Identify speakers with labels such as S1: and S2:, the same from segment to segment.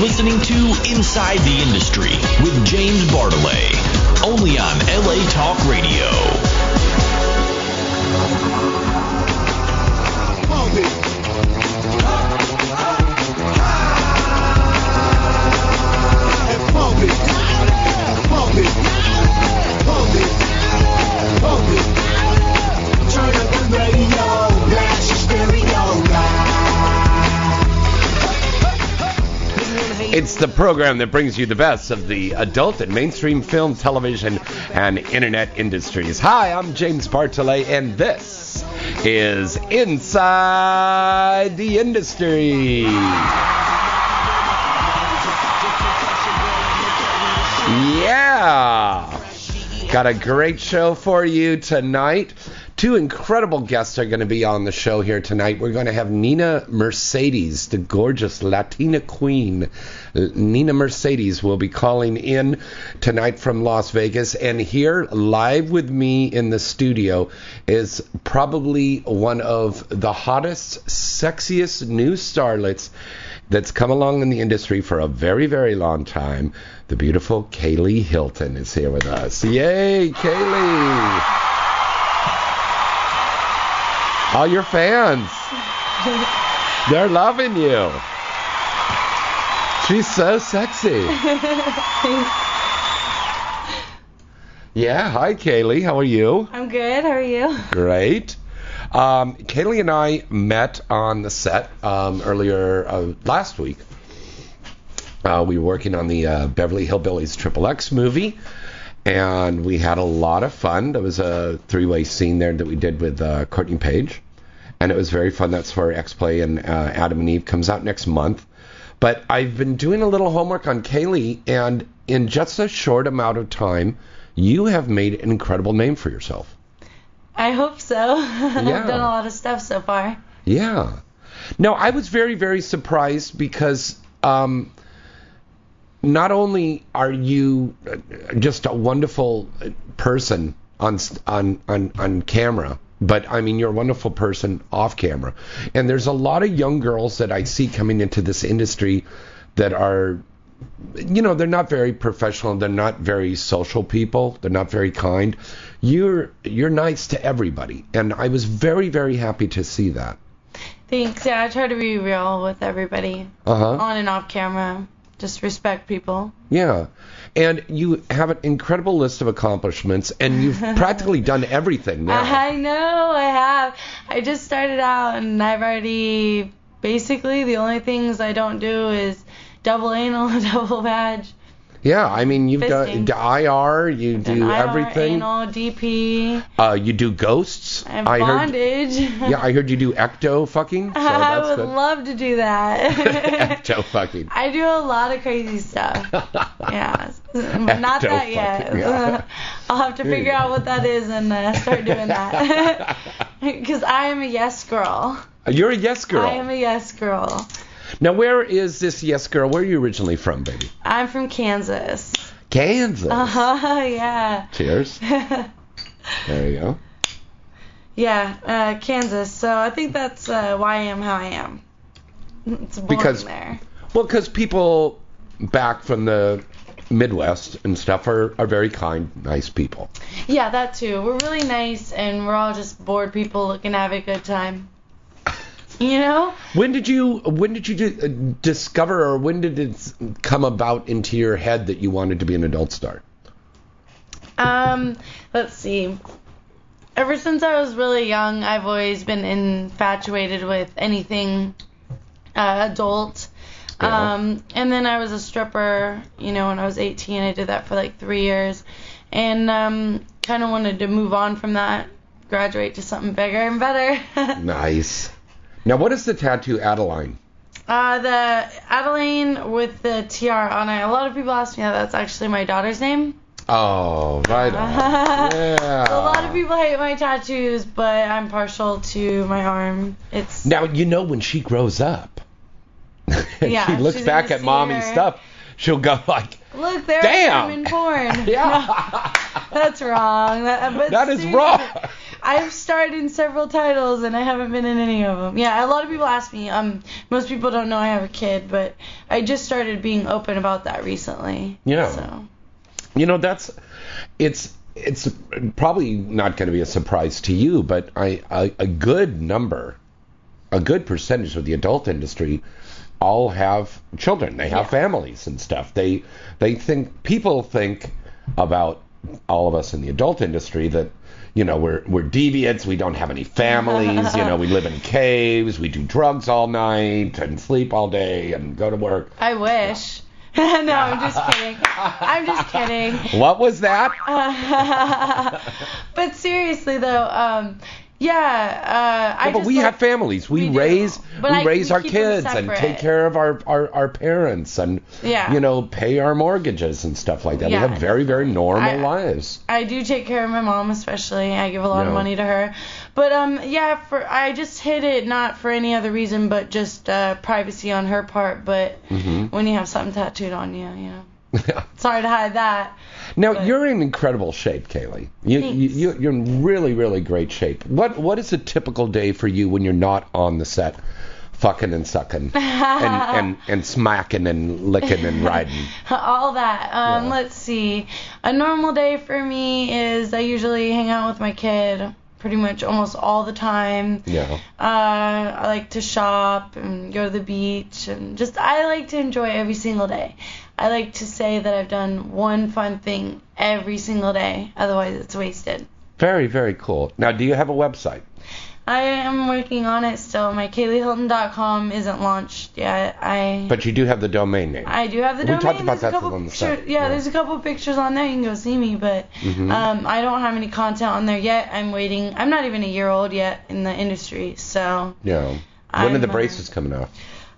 S1: Listening to Inside the Industry with James Bartolet, only on LA Talk Radio.
S2: It's the program that brings you the best of the adult and mainstream film, television, and internet industries. Hi, I'm James Bartolet, and this is Inside the Industry. Yeah! Got a great show for you tonight. Two incredible guests are going to be on the show here tonight. We're going to have Nina Mercedes, the gorgeous Latina queen. Nina Mercedes will be calling in tonight from Las Vegas. And here, live with me in the studio, is probably one of the hottest, sexiest new starlets that's come along in the industry for a very, very long time. The beautiful Kaylee Hilton is here with us. Yay, Kaylee! All your fans, they're loving you. She's so sexy. Yeah, hi Kaylee, how are you?
S3: I'm good. How are you?
S2: Great. Um, Kaylee and I met on the set um, earlier uh, last week. Uh, we were working on the uh, Beverly Hillbillies Triple X movie, and we had a lot of fun. There was a three-way scene there that we did with uh, Courtney Page, and it was very fun. That's where X Play and uh, Adam and Eve comes out next month. But I've been doing a little homework on Kaylee, and in just a short amount of time, you have made an incredible name for yourself.
S3: I hope so.
S2: Yeah.
S3: I've done a lot of stuff so far.
S2: Yeah. No, I was very, very surprised because um, not only are you uh, just a wonderful person on on on on camera, but I mean you're a wonderful person off camera. And there's a lot of young girls that I see coming into this industry that are you know, they're not very professional. They're not very social people. They're not very kind. You're you're nice to everybody, and I was very very happy to see that.
S3: Thanks. Yeah, I try to be real with everybody,
S2: Uh huh.
S3: on and off camera. Just respect people.
S2: Yeah, and you have an incredible list of accomplishments, and you've practically done everything now.
S3: I know I have. I just started out and I've already basically the only things I don't do is double anal double vag.
S2: Yeah, I mean you've
S3: Fisting.
S2: done IR, you do
S3: and IR,
S2: everything.
S3: Anal, DP,
S2: Uh, you do ghosts.
S3: and
S2: I heard.
S3: bondage.
S2: Yeah, I heard you do ecto fucking. So
S3: I would
S2: good.
S3: love to do that.
S2: ecto fucking.
S3: I do a lot of crazy stuff. Yeah, not that yet.
S2: Yeah.
S3: I'll have to figure out what that is and uh, start doing that. Because I am a yes girl.
S2: You're a yes girl.
S3: I am a yes girl.
S2: Now, where is this yes girl? Where are you originally from, baby?
S3: I'm from Kansas.
S2: Kansas.
S3: Uh huh. Yeah.
S2: Cheers. There you go.
S3: yeah. Uh, Kansas. So I think that's uh, why I am how I am. It's born
S2: Because-
S3: there.
S2: Well, because people back from the Midwest and stuff are, are very kind, nice people.
S3: Yeah, that too. We're really nice, and we're all just bored people looking to have a good time. You know?
S2: When did you when did you uh, discover or when did it come about into your head that you wanted to be an adult star?
S3: Um, let's see. Ever since I was really young, I've always been infatuated with anything uh, adult.
S2: Yeah.
S3: Um, and then I was a stripper, you know, when I was 18. I did that for like three years. And um, kind of wanted to move on from that, graduate to something bigger and better.
S2: Nice. Now, what is the tattoo Adeline?
S3: Uh, the Adeline with the TR on it. A lot of people ask me how that's actually my daughter's name.
S2: Oh, right on. Yeah.
S3: A lot of people hate my tattoos, but I'm partial to my arm. It's
S2: Now you know when she grows up, and
S3: Yeah,
S2: she looks back at mommy's
S3: her.
S2: stuff, she'll go like,
S3: look there,
S2: Damn.
S3: I'm in porn.
S2: "Yeah,
S3: That's wrong. That, but
S2: that is wrong."
S3: I've starred in several titles and I haven't been in any of them. Yeah, a lot of people ask me. Um, most people don't know I have a kid, but I just started being open about that recently.
S2: Yeah.
S3: So.
S2: You know, that's it's it's probably not going to be a surprise to you, but I, I a good number, a good percentage of the adult industry all have children. They have
S3: Yeah.
S2: families and stuff. They they think people think about all of us in the adult industry that you know we're we're deviants. We don't have any families. you know, we live in caves. We do drugs all night and sleep all day and go to work.
S3: I wish. no, I'm just kidding. I'm just kidding.
S2: What was that?
S3: but seriously though, um, yeah, uh, I
S2: but
S3: just
S2: we
S3: like-
S2: have families. We,
S3: we
S2: raise we raise
S3: we
S2: our kids and take care of our, our, our parents and
S3: Yeah.
S2: you know pay our mortgages and stuff like that.
S3: Yeah.
S2: We have very very normal
S3: I-
S2: lives.
S3: I do take care of my mom especially. I give a lot of money to her. But um yeah, for I just hid it not for any other reason but just uh privacy on her part, but
S2: Mm-hmm.
S3: when you have something tattooed on you, you know. Hard to hide that.
S2: now
S3: But-
S2: you're in incredible shape, Kaylee. You, you
S3: Thanks.
S2: you you're in really really great shape. What what is a typical day for you when you're not on the set? Fucking and sucking and, and and smacking and licking and riding.
S3: All that. Um,
S2: Yeah.
S3: let's see. A normal day for me is I usually hang out with my kid pretty much almost all the time.
S2: Yeah.
S3: Uh, I like to shop and go to the beach and just I like to enjoy every single day. I like to say that I've done one fun thing every single day, otherwise it's wasted.
S2: Very very cool. Now, do you have a website?
S3: I am working on it still. My KayleeHilton.com isn't launched yet. I
S2: But you do have the domain name.
S3: I do have the
S2: We
S3: domain.
S2: talked about
S3: there's a
S2: that
S3: couple
S2: on the
S3: pictures.
S2: set,
S3: Yeah,
S2: yeah.
S3: there's a couple pictures on there. You can go see me, but
S2: Mhm.
S3: um, I don't have any content on there yet. I'm waiting. I'm not even a year old yet in the industry, so
S2: Yeah. When are
S3: I'm,
S2: the
S3: uh,
S2: braces coming off?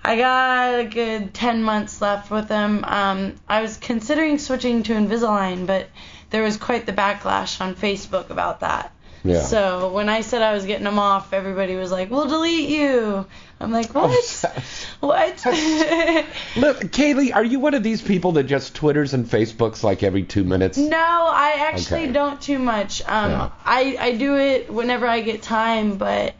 S3: I got a good 10 months left with them. Um, I was considering switching to Invisalign, but there was quite the backlash on Facebook about that.
S2: Yeah.
S3: So when I said I was getting them off, everybody was like, "We'll delete you." I'm like,
S2: Oh,
S3: "What? what?"
S2: Look, Kaylee, are you one of these people that just Twitters and Facebooks like every two minutes?
S3: No, I actually
S2: Okay.
S3: don't too much. Um,
S2: Yeah.
S3: I I do it whenever I get time, but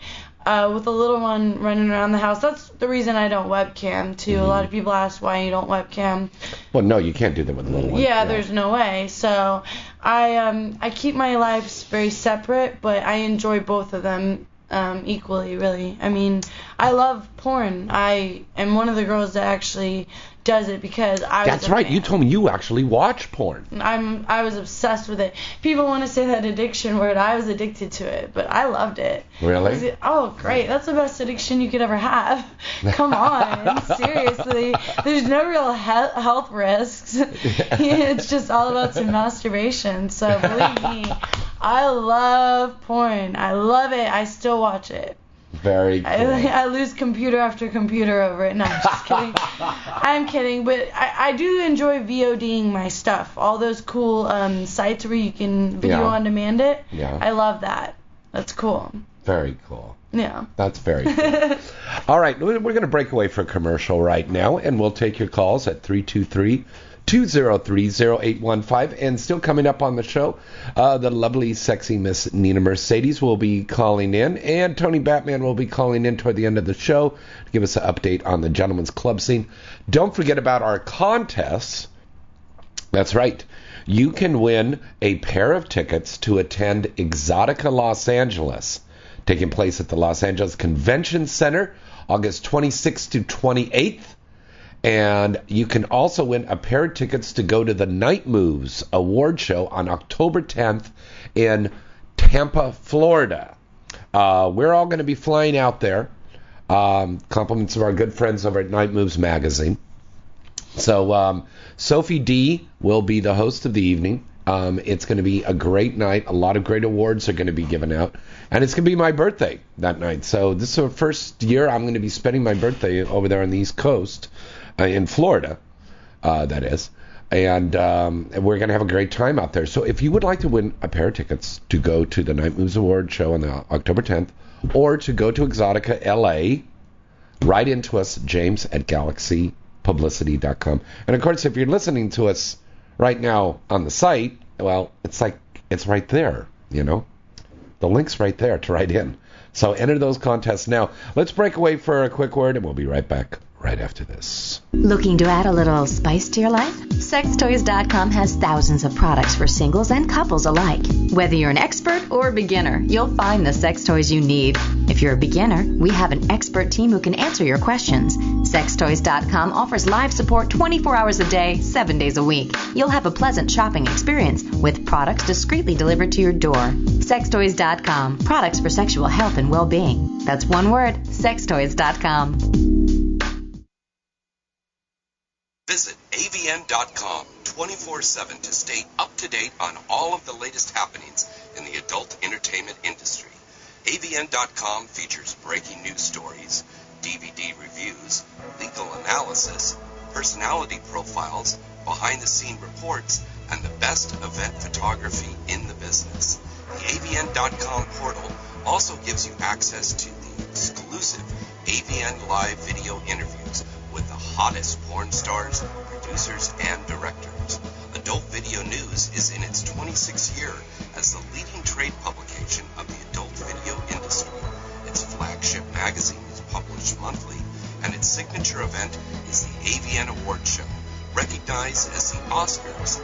S3: uh, with the little one running around the house, that's the reason I don't webcam too.
S2: Mm-hmm.
S3: A lot of people ask why you don't webcam.
S2: Well, no, you can't do that with a little one.
S3: Yeah, there's no way. So I um I keep my lives very separate, but I enjoy both of them um equally. Really, I mean, I love porn. I am one of the girls that actually does it because I.
S2: That's right. You told me you actually watch porn.
S3: I'm I was obsessed with it. People want to say that addiction word. I was addicted to it, but I loved it.
S2: Really?
S3: Was oh, great. That's the best addiction you could ever have. Come on, seriously. There's no real he- health risks. it's just all about some masturbation. So believe me, I love porn. I love it. I still watch it.
S2: Very cool.
S3: I, I lose computer after computer over it. No, I'm just kidding. I'm kidding, but I, I do enjoy VODing my stuff. All those cool um, sites where you can video
S2: Yeah.
S3: on demand it.
S2: Yeah.
S3: I love that. That's cool.
S2: Very cool.
S3: Yeah.
S2: That's very cool. All right, we're going to break away for a commercial right now, and we'll take your calls at 323 203 0815. And still coming up on the show, uh, the lovely, sexy Miss Nina Mercedes will be calling in, and Tony Batman will be calling in toward the end of the show to give us an update on the gentleman's club scene. Don't forget about our contests. That's right. You can win a pair of tickets to attend Exotica Los Angeles, taking place at the Los Angeles Convention Center August 26th to 28th. And you can also win a pair of tickets to go to the Night Moves award show on October 10th in Tampa, Florida. Uh, we're all going to be flying out there. Um, compliments of our good friends over at Night Moves Magazine. So um, Sophie Dee will be the host of the evening. Um, it's going to be a great night. A lot of great awards are going to be given out, and it's going to be my birthday that night. So this is the first year I'm going to be spending my birthday over there on the East Coast, in Florida, uh, that is. And, um, we're going to have a great time out there. So if you would like to win a pair of tickets to go to the Night Moves Award show on the October 10th, or to go to Exotica LA, write into us, James at galaxypublicity.com. And of course, if you're listening to us right now on the site, well, it's like it's right there, you know. The link's right there to write in. So enter those contests now. Let's break away for a quick word, and we'll be right back right after this.
S4: Looking to add a little spice to your life? Sextoys.com has thousands of products for singles and couples alike. Whether you're an expert or a beginner, you'll find the sex toys you need. If you're a beginner, we have an expert team who can answer your questions. Sextoys.com offers live support 24 hours a day, 7 days a week. You'll have a pleasant shopping experience with products discreetly delivered to your door. Sextoys.com, products for sexual health and well being. That's one word, sextoys.com.
S5: Visit avn.com 24 7 to stay up to date on all of the latest happenings in the adult entertainment industry. avn.com features breaking news stories, DVD reviews, legal analysis, personality profiles, behind the scene reports, and the best event photography in the business. The avn.com portal also gives you access to the exclusive AVN Live video interviews hottest porn stars, producers, and directors. Adult Video News is in its 26th year as the leading trade publication of the adult video industry. Its flagship magazine is published monthly, and its signature event is the AVN Award Show, recognized as the Oscars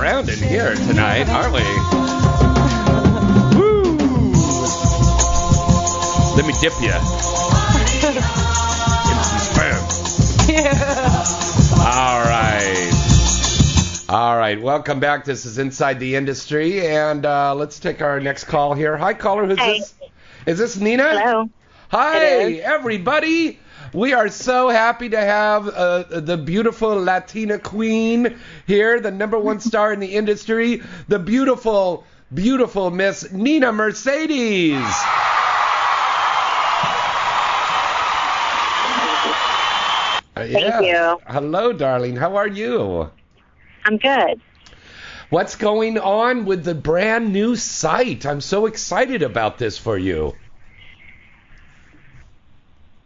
S2: around in here tonight, aren't we? Woo! Let me dip ya. In some sperm. All right. All right. Welcome back. This is Inside the Industry, and uh, let's take our next call here. Hi, caller. Who's
S6: Hi.
S2: this? Is this Nina?
S6: Hello.
S2: Hi, everybody. We are so happy to have uh, the beautiful Latina queen here, the number one star in the industry, the beautiful, beautiful Miss Nina Mercedes.
S6: Thank you.
S2: Hello, darling. How are you?
S6: I'm good.
S2: What's going on with the brand new site? I'm so excited about this for you.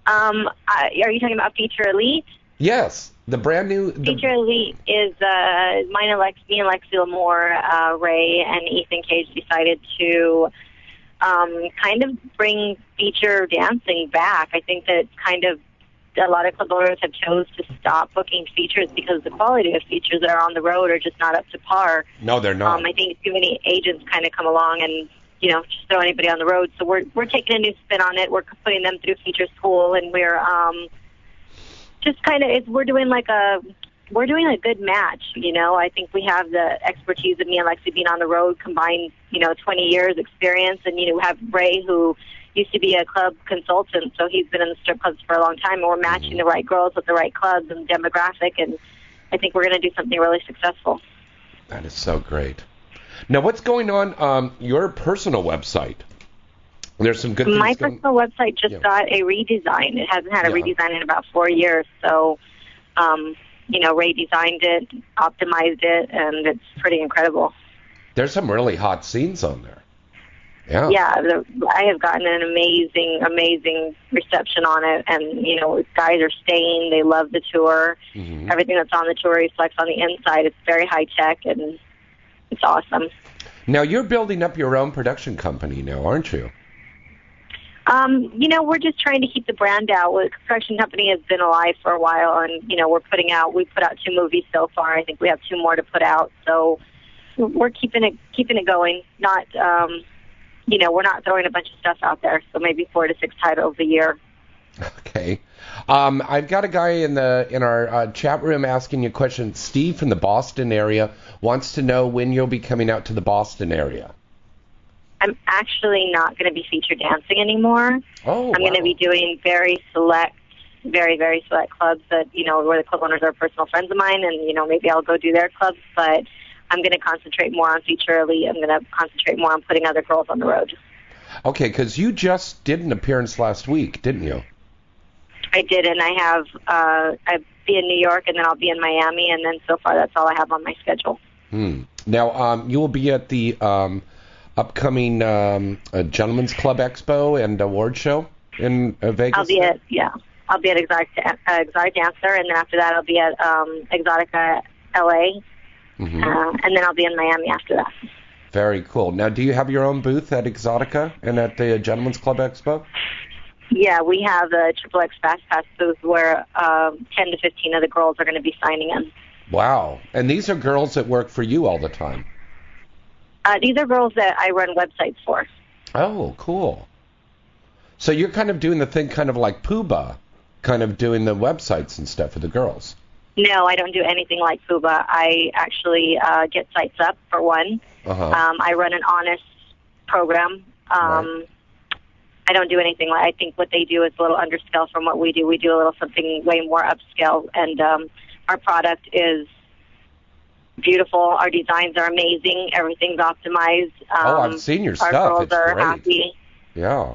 S6: Um, I, are you talking about Feature Elite?
S2: Yes, the brand new. The,
S6: Feature Elite is uh, mine and Lex, me and Lexi Lamore, uh, Ray, and Ethan Cage decided to um, kind of bring feature dancing back. I think that kind of a lot of club owners have chose to stop booking features because the quality of features that are on the road are just not up to par.
S2: no, they're not.
S6: Um, I think too many agents kind of come along and you know just throw anybody on the road. So we're we're taking a new spin on it. We're putting them through feature school, and we're um, just kind of it's we're doing like a we're doing a good match. You know, I think we have the expertise of me and Lexi being on the road, combined, you know, 20 years experience, and you know, we have Ray who used to be a club consultant, so he's been in the strip clubs for a long time, and we're matching the right girls with the right clubs and demographic, and I think we're going to do something really successful.
S2: That is so great. Now, what's going on um, your personal website? There's some good things
S6: My
S2: going.
S6: personal website just
S2: Yeah.
S6: got a redesign. It hasn't had a
S2: Yeah.
S6: redesign in about four years, so um, you know, Ray designed it, optimized it, and it's pretty incredible.
S2: There's some really hot scenes on there. Yeah.
S6: yeah, the, I have gotten an amazing, amazing reception on it, and you know, guys are staying. They love the tour.
S2: Mhm.
S6: Everything that's on the tour reflects on the inside. It's very high tech, and it's awesome.
S2: Now you're building up your own production company now, aren't you?
S6: Um, you know, we're just trying to keep the brand out. The production company has been alive for a while, and you know, we're putting out. We put out two movies so far. I think we have two more to put out. So we're keeping it keeping it going. Not, um, you know, we're not throwing a bunch of stuff out there. So maybe four to six titles a year.
S2: Okay. Um, I've got a guy in the in our uh, chat room asking you a question. Steve from the Boston area wants to know when you'll be coming out to the Boston area.
S6: I'm actually not going to be featured dancing anymore.
S2: Oh,
S6: I'm going to be doing very select, very very select clubs that you know where the club owners are personal friends of mine, and you know maybe I'll go do their clubs. But I'm going to concentrate more on feature elite. I'm going to concentrate more on putting other girls on the road.
S2: Okay, because you just did an appearance last week, didn't you?
S6: I did, and I have uh, I'll be in New York, and then I'll be in Miami, and then so far that's all I have on my schedule.
S2: Hmm. Now, um, you will be at the um, upcoming um, uh, Gentlemen's Club Expo and Award Show in uh, Vegas.
S6: I'll be at yeah, I'll be at Exotic uh, Exotic Dancer, and then after that I'll be at um, Exotica LA,
S2: Mhm.
S6: uh, and then I'll be in Miami after that.
S2: Very cool. Now, do you have your own booth at Exotica and at the Gentlemen's Club Expo?
S6: Yeah, we have a Triple X Fast Pass booth where um, 10 to 15 of the girls are going to be signing in.
S2: Wow. And these are girls that work for you all the time.
S6: Uh, these are girls that I run websites for.
S2: Oh, cool. So you're kind of doing the thing kind of like Pooba, kind of doing the websites and stuff for the girls.
S6: No, I don't do anything like Fuba. I actually uh, get sites up for one.
S2: Uh-huh.
S6: Um, I run an honest program. Um, I don't do anything like. I think what they do is a little underscale from what we do. We do a little something way more upscale, and um, our product is beautiful. Our designs are amazing. Everything's optimized. Um,
S2: Oh, I've seen your
S6: our
S2: stuff.
S6: girls
S2: It's
S6: are
S2: great.
S6: happy.
S2: Yeah.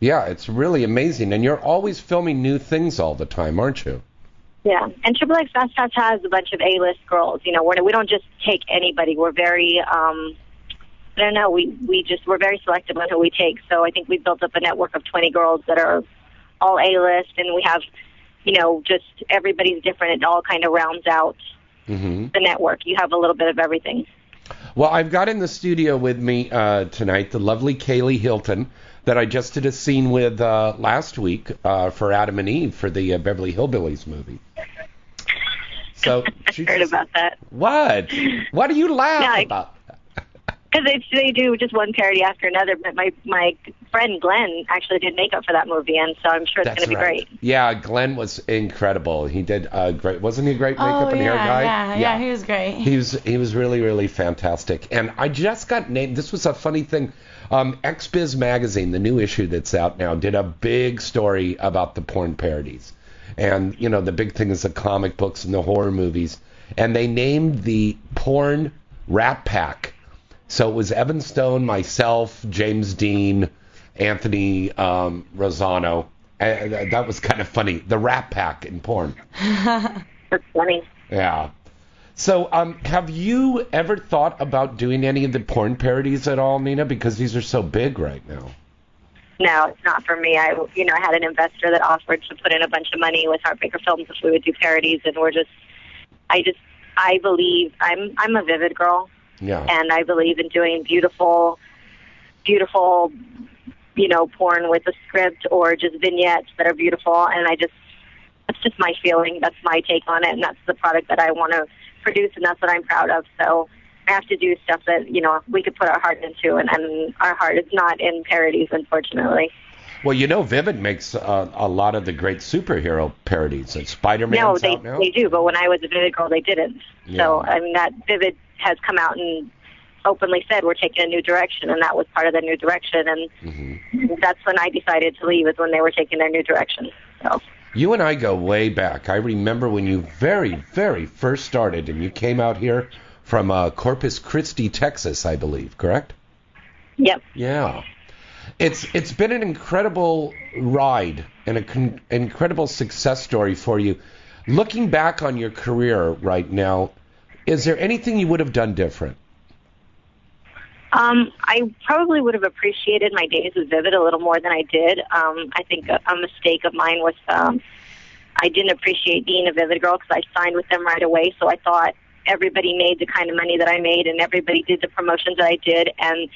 S2: Yeah, it's really amazing. And you're always filming new things all the time, aren't you?
S6: Yeah, and Triple X Fast Pass has a bunch of A-list girls. You know, we're, we don't just take anybody. We're very, um, I don't know, we we just we're very selective on who we take. So I think we've built up a network of 20 girls that are all A-list, and we have, you know, just everybody's different. It all kind of rounds out
S2: hmm
S6: the network. You have a little bit of everything.
S2: Well, I've got in the studio with me uh, tonight the lovely Kaylee Hilton that I just did a scene with uh, last week uh, for Adam and Eve for the uh, Beverly Hillbillies movie. So
S6: I heard about that.
S2: what? What do you laugh
S6: Yeah, I-
S2: about?
S6: Because they they do just one parody after another. But my my friend Glenn actually did makeup for that movie, and so I'm sure it's
S2: That's
S6: going to be great.
S2: Yeah, Glenn was incredible. He did uh, great. Wasn't he a great makeup
S3: oh
S2: and
S3: yeah,
S2: hair guy?
S3: yeah, yeah, he was great.
S2: He was he was really really fantastic. And I just got named. This was a funny thing. Um, XBiz magazine, the new issue that's out now, did a big story about the porn parodies. And you know the big thing is the comic books and the horror movies. And they named the porn Rat Pack. So it was Evan Stone, myself, James Dean, Anthony um, Rosano. And that was kind of funny. The Rat Pack in porn.
S6: That's funny.
S2: Yeah. So, um, have you ever thought about doing any of the porn parodies at all, Nina? Because these are so big right now.
S6: no, it's not for me. I, you know, I had an investor that offered to put in a bunch of money with Heartbreaker Films if we would do parodies, and we're just, I just, I believe I'm, I'm a vivid girl,
S2: Yeah.
S6: and I believe in doing beautiful, beautiful, you know, porn with a script or just vignettes that are beautiful, and I just, that's just my feeling. That's my take on it, and that's the product that I want to produce, and that's what I'm proud of. So. I have to do stuff that you know we could put our heart into, and, and our heart is not in parodies, unfortunately.
S2: Well, you know, Vivid makes uh, a lot of the great superhero parodies. And Spider Man.
S6: no, they
S2: out now.
S6: they do, but when I was a Vivid girl, they didn't. So I mean, that Vivid has come out and openly said we're taking a new direction, and that was part of the new direction. And
S2: Mm-hmm.
S6: that's when I decided to leave, is when they were taking their new direction. So
S2: You and I go way back. I remember when you very, very first started, and you came out here from uh, Corpus Christi, Texas, I believe. Correct?
S6: yep.
S2: Yeah. It's it's been an incredible ride and an con- incredible success story for you. Looking back on your career right now, is there anything you would have done different?
S6: Um, I probably would have appreciated my days with Vivid a little more than I did. Um, I think a, a mistake of mine was um, I didn't appreciate being a Vivid girl because I signed with them right away. So I thought everybody made the kind of money that I made and everybody did the promotions that I did. And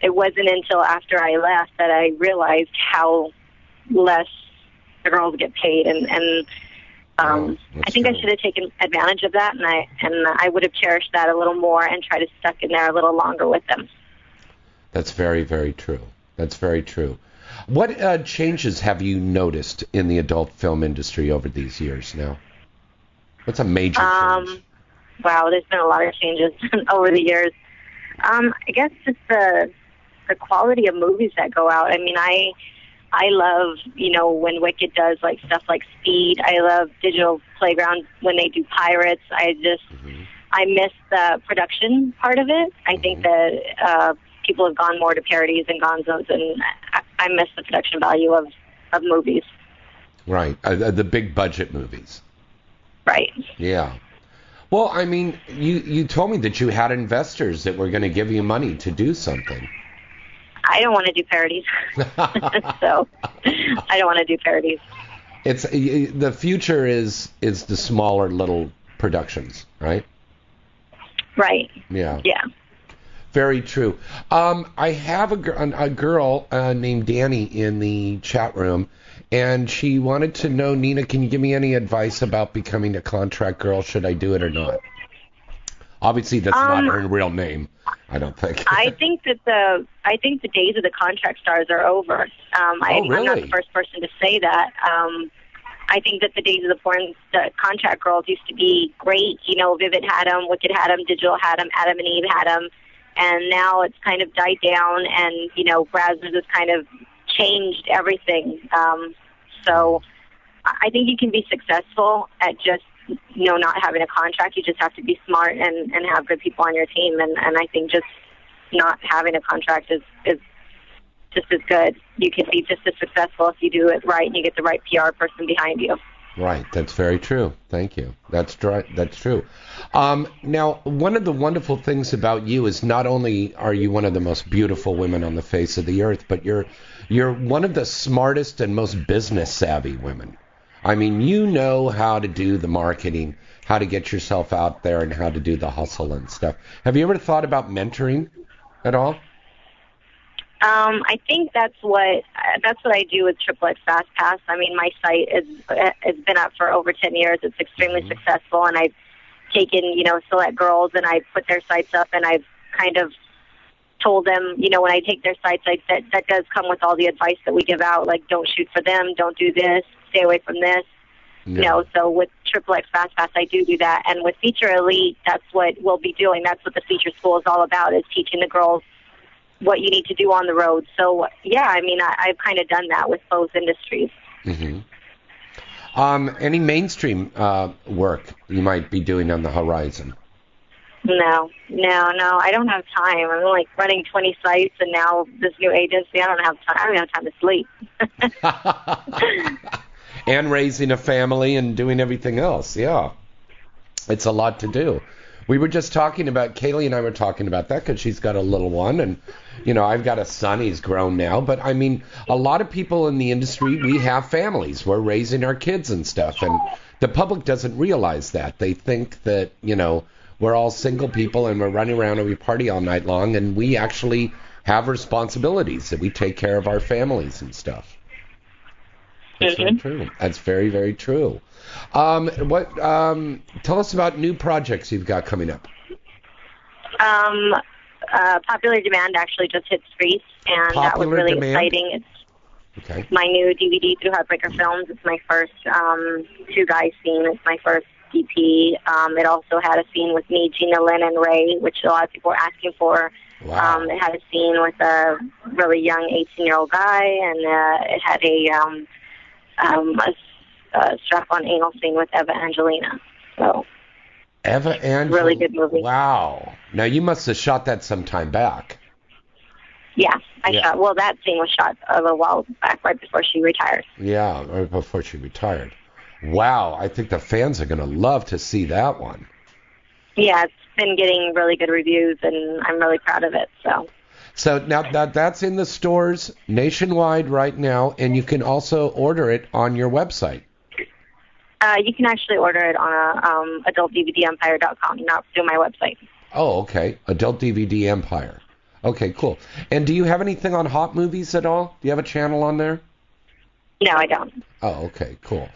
S6: it wasn't until after I left that I realized how less the girls get paid. And, and um,
S2: Oh,
S6: I think I should have taken advantage of that, and I and I would have cherished that a little more and tried to stuck in there a little longer with them.
S2: That's very, very true. That's very true. What uh, changes have you noticed in the adult film industry over these years now? What's a major change?
S6: Um, wow, there's been a lot of changes over the years. Um, I guess just the the quality of movies that go out. I mean, I I love you know when Wicked does like stuff like Speed. I love Digital Playground when they do Pirates. I just I miss the production part of it. I think that uh, people have gone more to parodies and gonzos, and I, I miss the production value of of movies.
S2: Right, uh, the big budget movies.
S6: Right.
S2: Yeah. Well, I mean, you you told me that you had investors that were going to give you money to do something.
S6: I don't want to do parodies, so I don't want to do parodies.
S2: It's the future is is the smaller little productions, right?
S6: Right.
S2: Yeah.
S6: Yeah.
S2: Very true. Um, I have a, gir- a girl uh, named Danny in the chat room, and she wanted to know, Nina, can you give me any advice about becoming a contract girl? Should I do it or not? Obviously, that's
S6: Um,
S2: not her real name. I don't think.
S6: I think that the I think the days of the contract stars are over. Um, I,
S2: Oh,
S6: I'm not the first person to say that. Um, I think that the days of the porn the contract girls used to be great. You know, Vivid had them, Wicked had them, Digital had them, Adam and Eve had them, and now it's kind of died down. And you know, Brazzers has kind of changed everything. Um, so I think you can be successful at just you know not having a contract. You just have to be smart and and have good people on your team. And and I think just not having a contract is is just as good. You can be just as successful if you do it right and you get the right PR person behind you.
S2: Right, that's very true. Thank you. That's that's true. Um, now, one of the wonderful things about you is not only are you one of the most beautiful women on the face of the earth, but you're you're one of the smartest and most business savvy women. I mean, you know how to do the marketing, how to get yourself out there, and how to do the hustle and stuff. Have you ever thought about mentoring at all?
S6: Um, I think that's what uh, that's what I do with Triple X Fast Pass. I mean, my site is has been up for over ten years. It's extremely successful, and I've taken you know select girls and I put their sites up, and I've kind of told them, you know, when I take their sites, I, that that does come with all the advice that we give out, like don't shoot for them, don't do this, stay away from this. You know, so with Triple X Fast Pass, I do do that, and with Feature Elite, that's what we'll be doing. That's what the feature school is all about: is teaching the girls what you need to do on the road. So yeah, I mean, I, I've kind of done that with both industries.
S2: hmm Um, any mainstream uh, work you might be doing on the horizon?
S6: No, no, no, I don't have time. I'm like running 20 sites, and now this new agency, I don't have time. I don't have time to sleep.
S2: and raising a family and doing everything else. Yeah, it's a lot to do. We were just talking about Kaylee and I were talking about that because she's got a little one, and you know I've got a son. He's grown now, but I mean, a lot of people in the industry we have families. We're raising our kids and stuff, and the public doesn't realize that. They think that you know we're all single people and we're running around and we party all night long, and we actually have responsibilities that we take care of our families and stuff. That's very true. That's very, very true. Um, what? Um, tell us about new projects you've got coming up.
S6: Um, uh, Popular Demand actually just hit streets, and that was really
S2: Demand?
S6: exciting. It's
S2: Okay.
S6: my new DVD through Heartbreaker Films. It's my first um, two guys scene. It's my first DP. Um, it also had a scene with me, Gina Lynn, and Ray, which a lot of people were asking for.
S2: Wow.
S6: Um, it had a scene with a really young 18 year old guy, and uh, it had a, um, um, a, a strap on anal scene with Eva Angelina. So,
S2: Eva Angel.
S6: Really good movie.
S2: Wow. Now you must have shot that some time back.
S6: yeah, I
S2: Yeah.
S6: shot. Well, that scene was shot a little while back, right before she retired.
S2: Yeah, right before she retired. Wow, I think the fans are going to love to see that one.
S6: Yeah, it's been getting really good reviews, and I'm really proud of it. So,
S2: So now that that's in the stores nationwide right now, and you can also order it on your website.
S6: uh, you can actually order it on a, um, adultdvdempire.com, not through my website.
S2: Oh, okay. Adult DVD Empire. Okay, cool. And do you have anything on Hot Movies at all? Do you have a channel on there?
S6: No, I don't.
S2: Oh, okay, cool.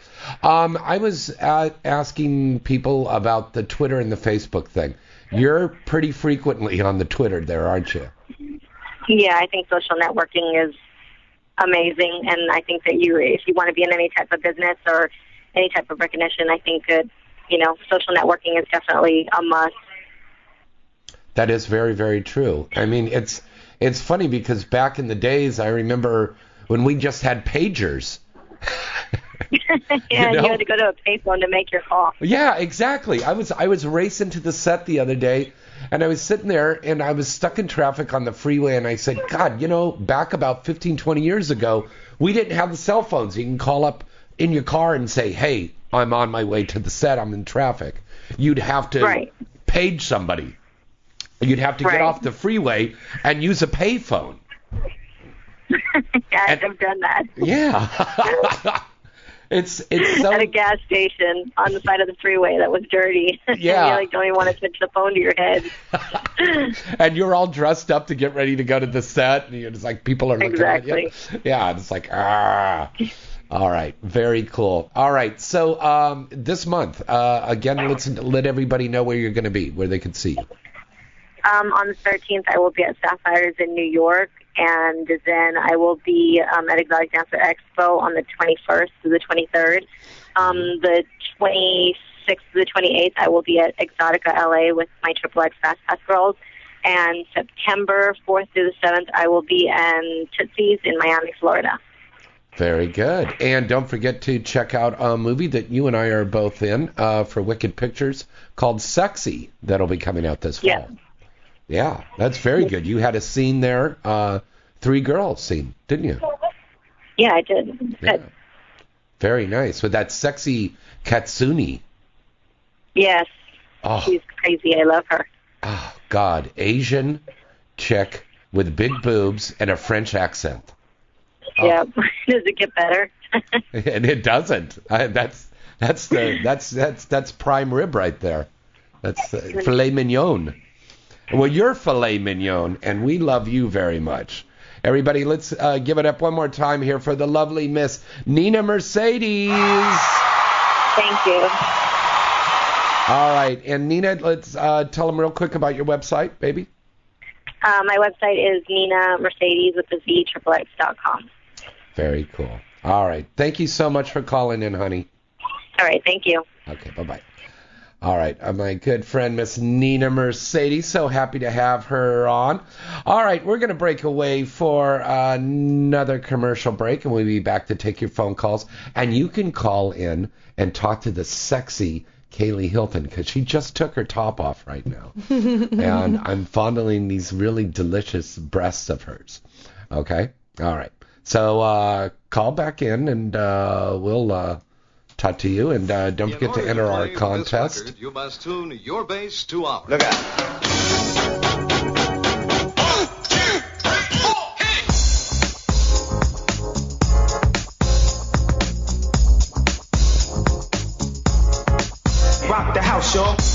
S2: Um, I was uh, asking people about the Twitter and the Facebook thing. You're pretty frequently on the Twitter there, aren't you?
S6: Yeah, I think social networking is amazing, and I think that you, if you want to be in any type of business or any type of recognition, I think that you know social networking is definitely a must.
S2: That is very, very true. I mean, it's it's funny because back in the days, I remember when we just had pagers.
S6: yeah,
S2: know?
S6: you had to go to a payphone to make your call.
S2: Yeah, exactly. I was I was racing to the set the other day, and I was sitting there and I was stuck in traffic on the freeway, and I said, God, you know, back about 15, 20 years ago, we didn't have the cell phones. You can call up in your car and say, Hey, I'm on my way to the set. I'm in traffic. You'd have to
S6: Right.
S2: page somebody. You'd have to get off the freeway and use a payphone.
S6: yeah,
S2: And-
S6: I've done that
S2: Yeah. it's it's so
S6: at a gas station on the side of the freeway that was dirty.
S2: Yeah.
S6: you like don't even want to touch the phone to your head.
S2: and you're all dressed up to get ready to go to the set, and you're just like people are looking at you. Yeah, it's like ah. All right, very cool. All right, so um, this month, uh, again, let's let everybody know where you're going to be, where they can see you.
S6: Um, on the 13th, I will be at Sapphires in New York, and then I will be um, at Exotic Dancer Expo on the 21st to the 23rd. Um, the 26th to the 28th, I will be at Exotica LA with my Triple X Fast Pass girls. And September 4th through the 7th, I will be in Tootsie's in Miami, Florida.
S2: Very good. And don't forget to check out a movie that you and I are both in uh, for Wicked Pictures called Sexy that'll be coming out this fall.
S6: Yeah.
S2: Yeah, that's very good. You had a scene there, uh, three girls scene, didn't you?
S6: Yeah, I did.
S2: Yeah. Very nice. With that sexy Katsuni.
S6: Yes,
S2: Oh,
S6: she's crazy. I love her.
S2: oh, God. Asian chick with big boobs and a French accent. Oh.
S6: Yeah. Does it get better?
S2: and it doesn't. I, that's that's the that's that's that's prime rib right there. That's uh, filet mignon. Well, you're filet mignon, and we love you very much. Everybody, let's uh, give it up one more time here for the lovely Miss Nina Mercedes.
S6: Thank you.
S2: All right, and Nina, let's uh, tell them real quick about your website, baby.
S6: Uh, my website is Nina Mercedes with the Z triple X dot com.
S2: Very cool. All right, thank you so much for calling in, honey.
S6: All right, thank you.
S2: Okay, bye bye. All right, uh, my good friend Miss Nina Mercedes. So happy to have her on. All right, we're going to break away for another commercial break, and we'll be back to take your phone calls. And you can call in and talk to the sexy Kaylee Hilton because she just took her top off right now, and I'm fondling these really delicious breasts of hers. Okay, all right. So uh, call back in, and uh, we'll. Uh, talk to you. And uh, don't forget to enter our contest.
S7: You must tune your bass to ours.
S8: Look out. Rock the house, y'all.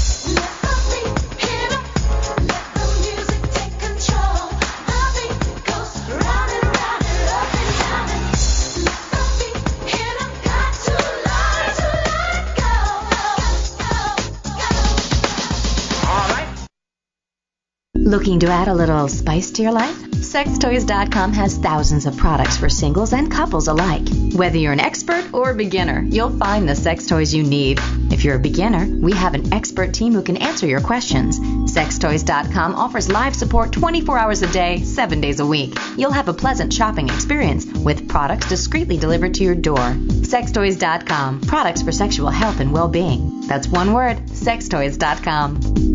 S4: Looking to add a little spice to your life? Sextoys.com has thousands of products for singles and couples alike. Whether you're an expert or a beginner, you'll find the sex toys you need. If you're a beginner, we have an expert team who can answer your questions. Sextoys.com offers live support 24 hours a day, 7 days a week. You'll have a pleasant shopping experience with products discreetly delivered to your door. Sextoys.com, products for sexual health and well being. That's one word, sextoys.com.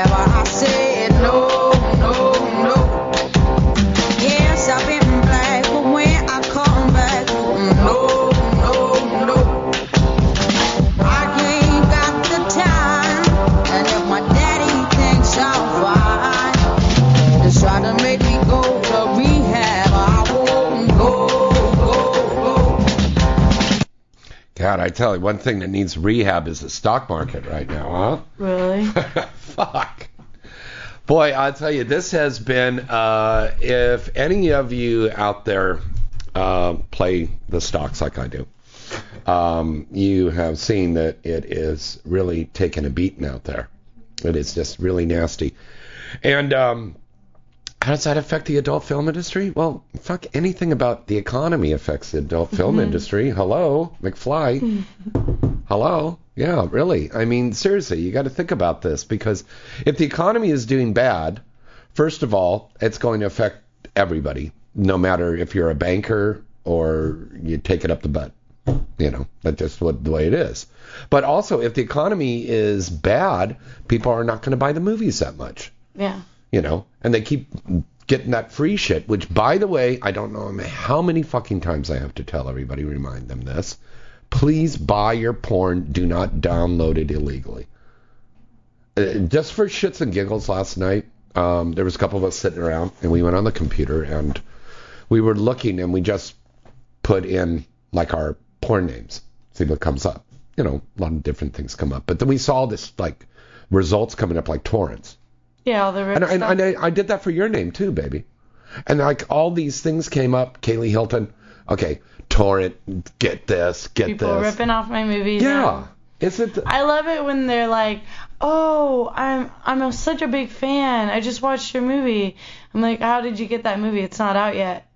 S9: I
S2: tell you, one thing that needs rehab is the stock market right now, huh? Really? Fuck. Boy, I'll tell you, this has been. Uh, if any of you out there uh, play the stocks like I do, um, you have seen that it is really taking a beating out there. It is just really nasty. And um, how does that affect the adult film industry? Well, fuck, anything about the economy affects the adult film mm-hmm. industry. Hello, McFly. Mm-hmm. Hello? Yeah, really. I mean, seriously, you got to think about this because if the economy is doing bad, first of all, it's going to affect everybody, no matter if you're a banker or you take it up the butt. You know, that's just what the way it is. But also, if the economy is bad, people are not going to buy the movies that much
S3: Yeah.
S2: You know, and they keep getting that free shit, which, by the way, I don't know how many fucking times I have to tell everybody, remind them this. Please buy your porn. Do not download it illegally. Uh, just for shits and giggles last night, um, there was a couple of us sitting around, and we went on the computer, and we were looking, and we just put in, like, our porn names, see what comes up. You know, a lot of different things come up. But then we saw this, like, results coming up like torrents.
S3: Yeah, all the
S2: And, and, and I, I did that for your name too, baby. And like all these things came up. Kaylee Hilton. Okay, torrent. Get this. Get this.
S3: People
S2: this.
S3: ripping off my movies.
S2: yeah. Is it?
S3: I love it when they're like, "Oh, I'm I'm a, such a big fan. I just watched your movie." I'm like, "How did you get that movie? It's not out yet."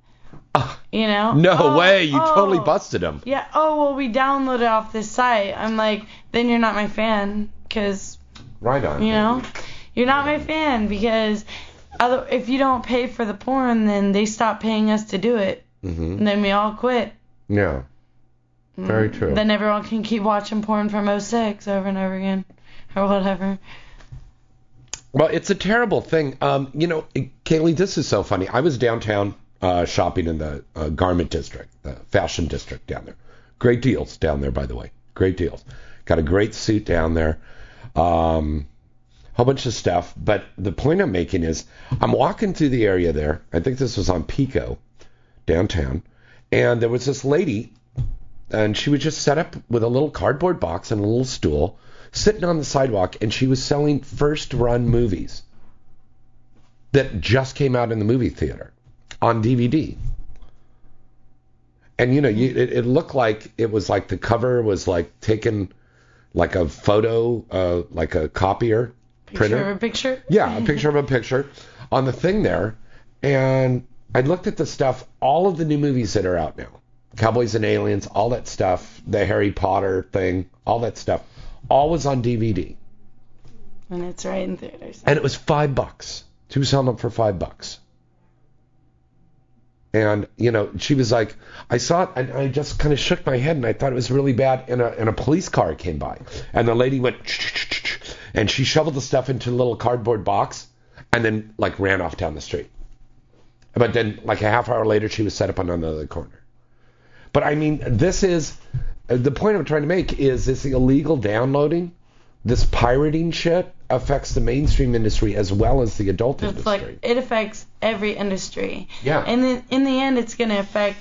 S3: Uh, you know?
S2: no
S3: "Oh,
S2: way. You oh. totally
S3: oh."
S2: busted him.
S3: Yeah. Oh well, we downloaded it off this site. I'm like, then you're not my fan, cause
S2: Right on.
S3: you know, you're not my fan because other if you don't pay for the porn, then they stop paying us to do it,
S2: hmm
S3: and then we all quit.
S2: Yeah. Very true.
S3: Then everyone can keep watching porn from 06 over and over again, or whatever.
S2: Well, it's a terrible thing. Um, you know, Kaylee, this is so funny. I was downtown uh, shopping in the uh, garment district, the fashion district down there. Great deals down there, by the way. Great deals. Got a great suit down there. Um, whole bunch of stuff. But the point I'm making is, I'm walking through the area there. I think this was on Pico, downtown, and there was this lady, and she was just set up with a little cardboard box and a little stool, sitting on the sidewalk, and she was selling first-run movies that just came out in the movie theater on DVD. And you know, you, it, it looked like it was like the cover was like taken like a photo, uh, like a copier printer.
S3: Picture of a picture.
S2: Yeah, a picture of a picture on the thing there. And I looked at the stuff, all of the new movies that are out now Cowboys and Aliens, all that stuff, the Harry Potter thing, all that stuff, all was on DVD.
S3: And it's right in theaters.
S2: And it was five bucks. Was selling them for five bucks. And, you know, she was like, I saw it and I just kind of shook my head and I thought it was really bad. And a, and a police car came by. And the lady went, and she shoveled the stuff into a little cardboard box and then, like, ran off down the street. But then, like, a half hour later, she was set up on another corner. But I mean, this is the point I'm trying to make is this illegal downloading, this pirating shit affects the mainstream industry as well as the adult
S3: It's
S2: industry.
S3: like it affects every industry.
S2: Yeah.
S3: And then in the end, it's gonna affect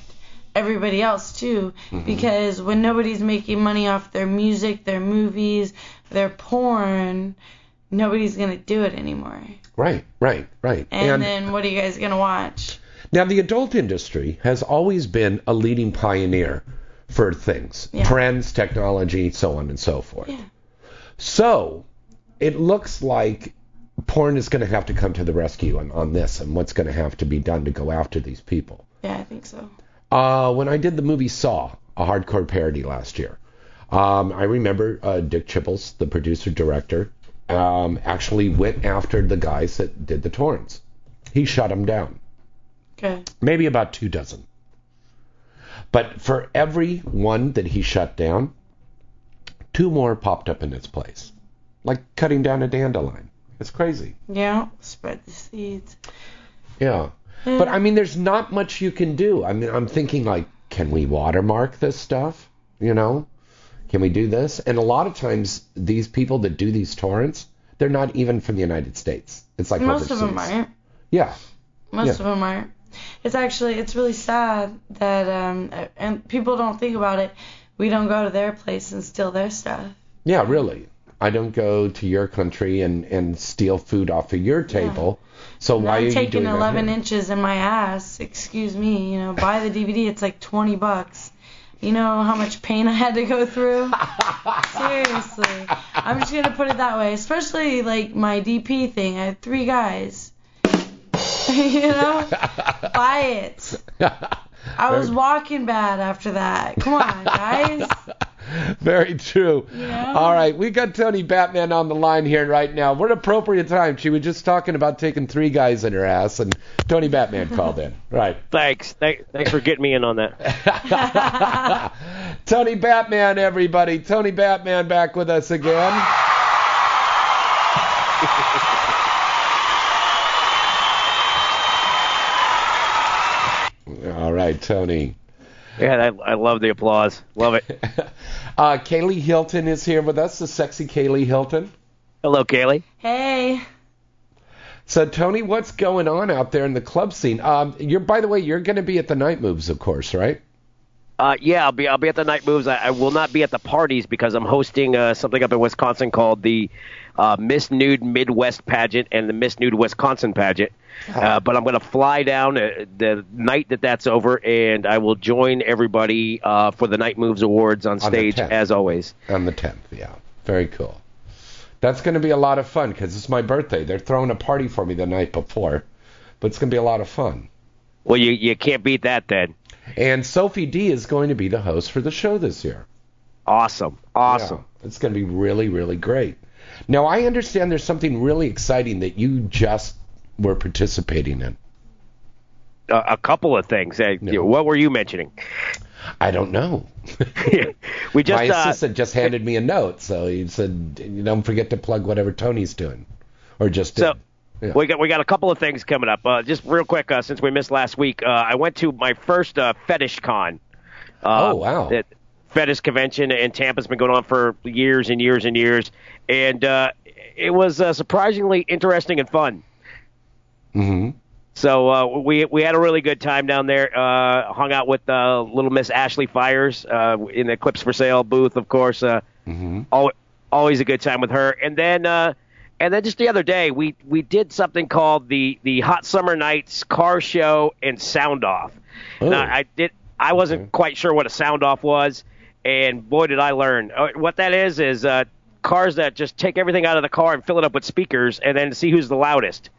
S3: everybody else too,
S2: Mhm.
S3: because when nobody's making money off their music, their movies, their porn, nobody's gonna do it anymore.
S2: Right, right, right.
S3: And, then what are you guys gonna watch?
S2: Now, the adult industry has always been a leading pioneer for things,
S3: Yeah.
S2: trends, technology, so on and so forth.
S3: Yeah.
S2: So, it looks like porn is going to have to come to the rescue on, on this and what's going to have to be done to go after these people.
S3: Yeah, I think so.
S2: Uh, when I did the movie Saw, a hardcore parody last year, um, I remember uh, Dick Chibbles, the producer director, um, actually went after the guys that did the torrents. He shut them down
S3: Okay.
S2: maybe about two dozen. But for every one that he shut down, two more popped up in its place. Like cutting down a dandelion. It's crazy.
S3: Yeah. Spread the seeds.
S2: Yeah. But I mean, there's not much you can do. I mean, I'm thinking like, can we watermark this stuff? You know? Can we do this? And a lot of times, these people that do these torrents, they're not even from the United States. It's like
S3: Most of them aren't.
S2: Yeah.
S3: Most
S2: Yeah.
S3: of them aren't. It's actually it's really sad that um and people don't think about it. We don't go to their place and steal their stuff.
S2: Yeah, really. I don't go to your country and, and steal food off of your table. Yeah. So why are
S3: I'm
S2: you
S3: taking
S2: doing
S3: 11
S2: here?
S3: inches in my ass. Excuse me. You know, buy the DVD. It's like 20 bucks. You know how much pain I had to go through? Seriously. I'm just going to put it that way. Especially like my DP thing. I had three guys. you know? Buy it. I was walking bad after that. Come on, guys.
S2: Very true.
S3: Yeah.
S2: All right, we got Tony Batman on the line here right now. What appropriate time. She was just talking about taking three guys in her ass, and Tony Batman called in. Right.
S10: Thanks. Thank, thanks for getting me in on that.
S2: Tony Batman, everybody. Tony Batman back with us again. All right, Tony.
S10: Yeah, I, I love the applause. Love it.
S2: Uh, Kaylee Hilton is here with us, the sexy Kaylee Hilton.
S10: Hello, Kaylee.
S3: Hey.
S2: So, Tony, what's going on out there in the club scene? Um, you're, by the way, you're going to be at the Night Moves, of course, right?
S10: Uh, yeah, I'll be I'll be at the night moves. I, I will not be at the parties because I'm hosting uh, something up in Wisconsin called the uh, Miss Nude Midwest pageant and the Miss Nude Wisconsin pageant. Uh, but I'm going to fly down uh, the night that that's over, and I will join everybody uh, for the Night Moves Awards on
S2: On
S10: stage
S2: 10th.
S10: as always.
S2: On the 10th, yeah. Very cool. That's going to be a lot of fun because it's my birthday. They're throwing a party for me the night before, but it's going to be a lot of fun.
S10: Well, you you can't beat that, then.
S2: And Sophie Dee is going to be the host for the show this year.
S10: Awesome, awesome.
S2: Yeah, it's going to be really, really great. Now, I understand there's something really exciting that you just were participating in.
S10: A, a couple of things. Uh, What were you mentioning?
S2: I don't know.
S10: we just
S2: My
S10: uh,
S2: assistant just handed me a note, so he said, "Don't forget to plug whatever Tony's doing," or just
S10: So
S2: did. Yeah.
S10: we got we got a couple of things coming up. Uh, just real quick, uh, since we missed last week, uh, I went to my first uh, fetish con. Uh,
S2: Oh, wow.
S10: That fetish convention in Tampa's been going on for years and years and years, and uh, it was uh, surprisingly interesting and fun.
S2: Hmm
S10: So uh, we we had a really good time down there. Uh, hung out with uh, little Miss Ashley Fires uh, in the Clips for Sale booth, of course. Uh,
S2: hmm
S10: al- always a good time with her. And then uh, and then just the other day we we did something called the the Hot Summer Nights Car Show and Sound Off.
S2: Oh.
S10: Now I did I wasn't quite sure what a sound off was, and boy did I learn. Uh, what that is is uh, cars that just take everything out of the car and fill it up with speakers, and then see who's the loudest.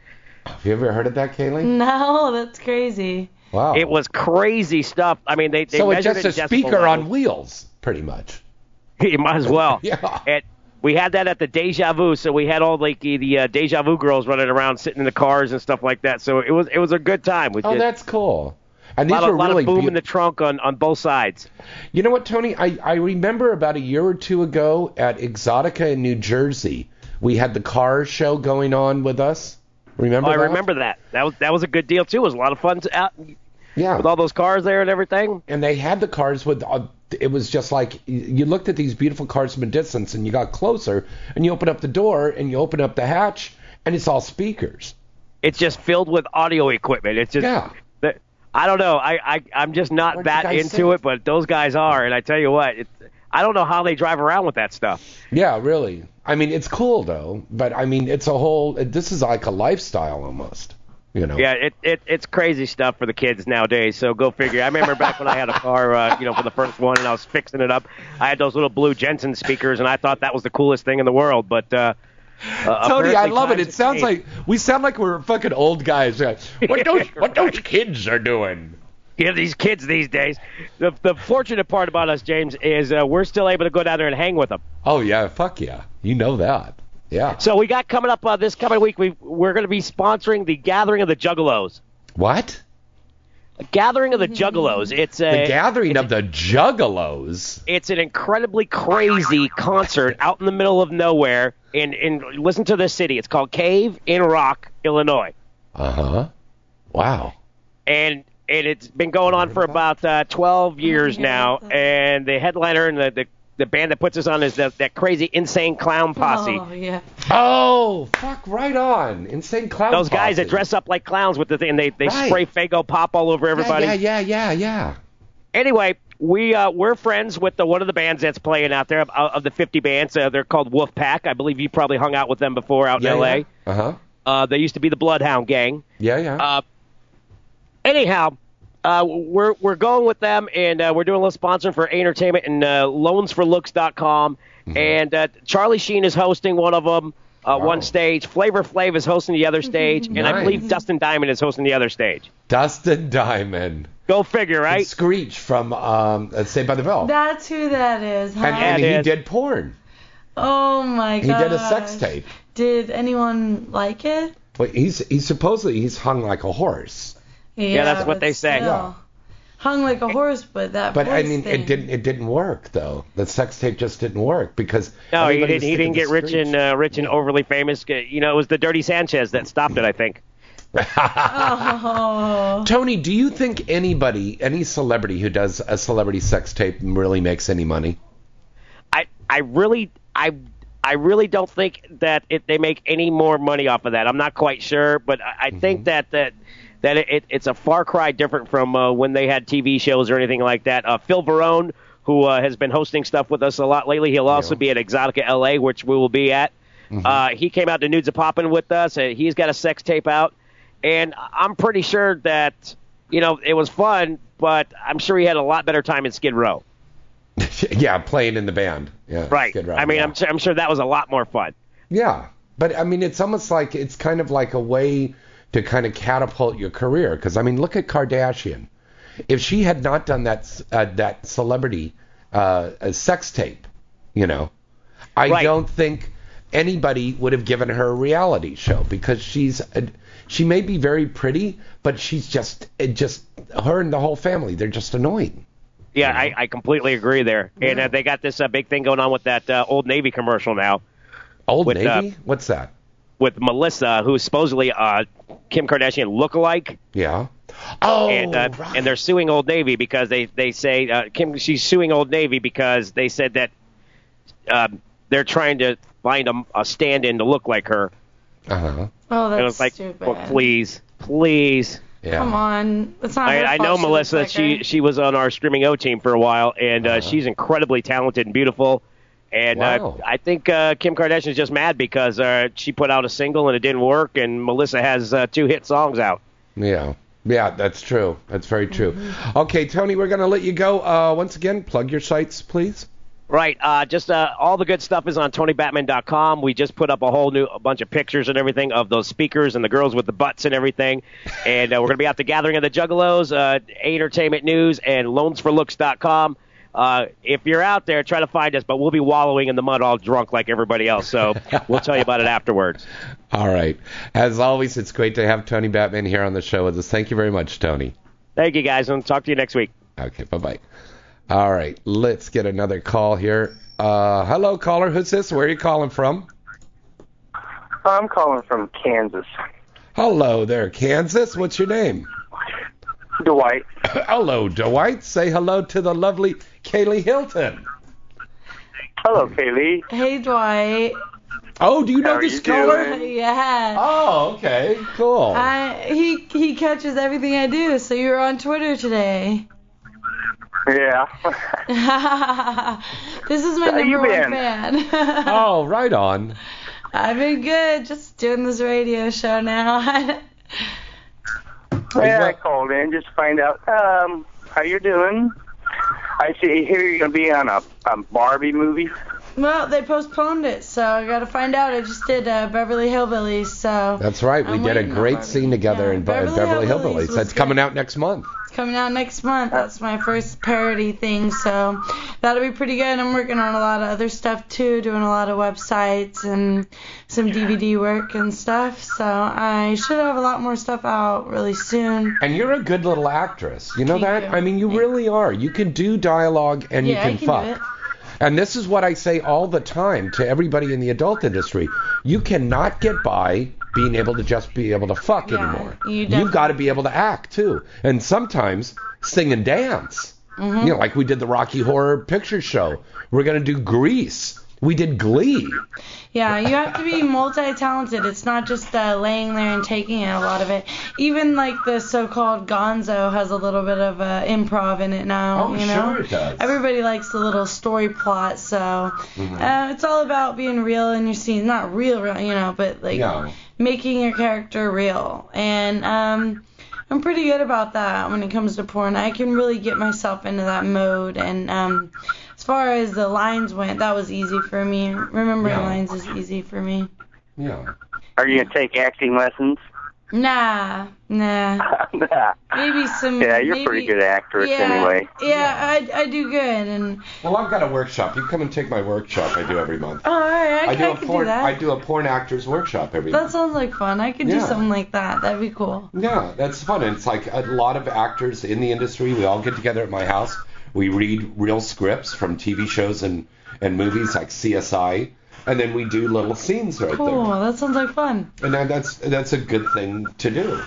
S2: Have you ever heard of that, Kaylee?
S3: No, that's crazy.
S2: Wow.
S10: It was crazy stuff. I mean, they, they
S2: so it's
S10: measured
S2: just a
S10: it in decibel
S2: speaker
S10: levels.
S2: on wheels, pretty much.
S10: you might as well.
S2: Yeah.
S10: And we had that at the Deja Vu, so we had all like the, the uh, Deja Vu girls running around, sitting in the cars and stuff like that. So it was it was a good time. We
S2: Oh,
S10: did
S2: that's cool. And
S10: a
S2: these
S10: lot, of,
S2: were
S10: lot
S2: really
S10: of boom
S2: beau-
S10: in the trunk on, on both sides.
S2: You know what, Tony? I, I remember about a year or two ago at Exxxotica in New Jersey, we had the car show going on with us. Remember
S10: Oh, I remember that. That was that was a good deal too. It was a lot of fun to, out
S2: Yeah.
S10: with all those cars there and everything.
S2: and they had the cars with uh, it was just like you looked at these beautiful cars from a distance and you got closer and you open up the door and you open up the hatch and it's all speakers
S10: It's just filled with audio equipment. It's just
S2: Yeah.
S10: I don't know. I, I I'm just not that into it, but those guys are. And I tell you what, it, I don't know how they drive around with that stuff.
S2: yeah really I mean, it's cool though. But I mean, it's a whole. This is like a lifestyle almost. You know.
S10: Yeah, it, it it's crazy stuff for the kids nowadays. So go figure. I remember back when I had a car, uh, you know, for the first one, and I was fixing it up. I had those little blue Jensen speakers, and I thought that was the coolest thing in the world. But uh, uh,
S2: Tony, I love it. It sounds
S10: changed.
S2: like we sound like we're fucking old guys. What those what those kids are doing?
S10: Yeah, these kids these days. The the fortunate part about us, James, is uh, we're still able to go down there and hang with them.
S2: Oh yeah, fuck yeah. You know that. Yeah.
S10: So we got coming up uh, this coming week. We we're going to be sponsoring the Gathering of the Juggalos.
S2: What?
S10: Gathering of the Juggalos. It's a
S2: The gathering of the Juggalos.
S10: it's an incredibly crazy concert out in the middle of nowhere. In in listen to this city. It's called Cave in Rock, Illinois,
S2: Uh huh. Wow.
S10: and and it's been going on for about uh, 12 years now. And the headliner and the, the the band that puts us on is that, that crazy insane clown posse.
S3: Oh yeah.
S2: Oh, fuck! Right on. Insane clown. Posse.
S10: Those guys that dress up like clowns with the thing, and they they
S2: Right.
S10: spray Faygo pop all over everybody.
S2: Yeah, yeah, yeah, yeah, yeah.
S10: Anyway, we uh, we're friends with the, one of the bands that's playing out there of, of the 50 bands. Uh, they're called Wolfpack. I believe you probably hung out with them before out in
S2: yeah,
S10: L.A.
S2: Uh huh.
S10: Uh, they used to be the Bloodhound Gang.
S2: Yeah, yeah.
S10: Uh, anyhow, uh, we're we're going with them, and uh, we're doing a little sponsoring for entertainment and uh, loansforlooks.com.
S2: Mm-hmm.
S10: And uh, Charlie Sheen is hosting one of them, uh,
S2: Wow.
S10: one stage. Flavor Flav is hosting the other stage, and I believe Dustin Diamond is hosting the other stage.
S2: Dustin Diamond.
S10: Go figure, right?
S2: And Screech from um, uh, Saved by the Bell.
S3: That's who that is, huh?
S2: and and he
S10: it is.
S2: did porn.
S3: oh my god.
S2: He did a sex tape.
S3: Did anyone like it?
S2: But he's he's supposedly he's hung like a horse.
S3: Yeah,
S10: that's what they say.
S3: still.
S2: Yeah.
S3: Hung like a horse, but that
S2: But I mean,
S3: thing.
S2: it didn't it didn't work though. The sex tape just didn't work because
S10: No, he didn't. He didn't get rich
S2: Screech.
S10: and uh, rich and overly famous. Uh, You know, it was the Dirty Sanchez that stopped it. I think.
S3: Oh.
S2: Tony, do you think anybody, any celebrity who does a celebrity sex tape really makes any money?
S10: I I really I I really don't think that it, they make any more money off of that. I'm not quite sure, but I, I think that that that it, it's a far cry different from uh, when they had TV shows or anything like that. Uh, Phil Varone, who uh, has been hosting stuff with us a lot lately, he'll also
S2: Yeah.
S10: be at Exxxotica LA, which we will be at. Uh, he came out to Nudes-A-Poppin' with us. And he's got a sex tape out, and I'm pretty sure that you know it was fun, but I'm sure he had a lot better time in Skid Row.
S2: yeah, playing in the band. Yeah,
S10: Right.
S2: Skid Row,
S10: I mean,
S2: yeah.
S10: I'm, su- I'm sure that was a lot more fun.
S2: Yeah, but I mean, it's almost like it's kind of like a way to kind of catapult your career. Because I mean, look at Kardashian. If she had not done that uh, that celebrity uh, uh, sex tape, you know, I
S10: Right.
S2: don't think anybody would have given her a reality show because she's a, she may be very pretty, but she's just it just her and the whole family they're just annoying.
S10: Yeah, I, I completely agree there. And uh, they got this uh, big thing going on with that uh, Old Navy commercial now
S2: Old
S10: With, uh,
S2: Navy, what's that?
S10: With Melissa, who's supposedly uh, Kim Kardashian lookalike,
S2: Yeah. Oh,
S10: and uh,
S2: right.
S10: and they're suing Old Navy because they they say uh, Kim she's suing Old Navy because they said that um, they're trying to find a, a stand-in to look like her.
S2: uh-huh.
S3: Oh,
S10: And it
S3: that's
S10: was like,
S3: stupid.
S10: well, please, please.
S2: Yeah.
S3: Come on, it's not.
S10: I, I know
S3: she
S10: Melissa.
S3: like
S10: she
S3: her.
S10: she was on our streaming O team for a while, and uh,
S2: Uh-huh.
S10: she's incredibly talented and beautiful. And
S2: Wow.
S10: uh, I think uh, Kim Kardashian is just mad because uh, she put out a single and it didn't work, and Melissa has uh, two hit songs out.
S2: Yeah. Yeah, that's true. That's very true.
S3: Mm-hmm.
S2: Okay, Tony, we're going to let you go. Uh, once again, plug your sites, please.
S10: Right. Uh, just uh, all the good stuff is on TonyBatman.com. We just put up a whole new a bunch of pictures and everything of those speakers and the girls with the butts and everything. And uh, we're going to be at the Gathering of the Juggalos, uh, Entertainment News, and LoansForLooks.com. Uh, if you're out there, try to find us, but we'll be wallowing in the mud all drunk like everybody else. So we'll tell you about it afterwards.
S2: All right. As always, it's great to have Tony Batman here on the show with us. Thank you very much, Tony.
S10: Thank you, guys, and talk to you next week.
S2: Okay, bye bye. All right, let's get another call here. Uh, hello, caller. Who's this? Where are you calling from?
S11: I'm calling from Kansas.
S2: Hello there, Kansas. What's your name?
S11: Dwight.
S2: hello, Dwight. Say hello to the lovely Kaylee Hilton.
S11: Hello, Kaylee.
S3: Hey, Dwight.
S2: Oh, do you know
S11: How are
S2: this
S11: you
S2: caller?
S11: doing?
S3: Yeah.
S2: Oh, okay, cool.
S3: I, he he catches everything I do. So you were on Twitter today.
S11: Yeah.
S3: this is my
S11: How you
S3: number one
S11: been?
S3: fan.
S2: Oh, right on.
S3: I've been good, just doing this radio show now.
S11: Yeah, I called in just to find out um, how you're doing. I see here you're gonna be on a, a Barbie movie.
S3: Well, they postponed it, so I gotta find out. I just did uh, Beverly Hillbillies, so
S2: That's right. We
S3: I'm
S2: did a great scene together in
S3: Beverly
S2: Beverly,
S3: Hillbillies
S2: Hillbillies. That's
S3: good.
S2: coming out next month.
S3: it's coming out next month. That's my first parody thing, so that'll be pretty good. I'm working on a lot of other stuff too, doing a lot of websites and some DVD work and stuff. So I should have a lot more stuff out really soon.
S2: And you're a good little actress. You know
S3: Thank
S2: that?
S3: you.
S2: I mean, you really are. You can do dialogue and
S3: yeah,
S2: you can,
S3: I can
S2: fuck. And this is what I say all the time to everybody in the adult industry. You cannot get by being able to just be able to fuck
S3: Yeah,
S2: anymore.
S3: you
S2: You've got to be able to act too. And sometimes sing and dance.
S3: Mhm.
S2: You know, like we did the Rocky Horror Picture Show. We're going to do Grease. We did Glee.
S3: Yeah, you have to be multi-talented. It's not just uh, laying there and taking it. A lot of it, even like the so-called Gonzo, has a little bit of uh, improv in it now.
S2: Oh,
S3: you know?
S2: sure it does.
S3: Everybody likes the little story plot, so
S2: Mhm.
S3: uh, it's all about being real in your scenes. Not real, real, you know, but like
S2: Yeah.
S3: making your character real. And um, I'm pretty good about that when it comes to porn. I can really get myself into that mode. And um, far as the lines went, that was easy for me. Remembering
S11: Yeah.
S3: lines is easy for me.
S2: Yeah.
S11: Are you gonna take acting lessons?
S3: Nah, nah. nah. Maybe some.
S11: yeah, you're a
S3: maybe,
S11: pretty good actress
S3: yeah,
S11: anyway.
S3: Yeah, yeah, I, I do good. And
S2: Well, I've got a workshop. You come and take my workshop I do every month.
S3: oh, all right, I,
S2: I do
S3: I
S2: a
S3: can
S2: porn
S3: do that.
S2: I do a porn actors workshop every
S3: that
S2: month.
S3: sounds like fun. I could do something like that. That'd be cool.
S2: Yeah, that's fun. And it's like a lot of actors in the industry. We all get together at my house. We read real scripts from TV shows and, and movies like CSI, and then we do little scenes right
S3: Cool.
S2: there.
S3: That sounds like fun.
S2: And that, that's that's a good thing to do.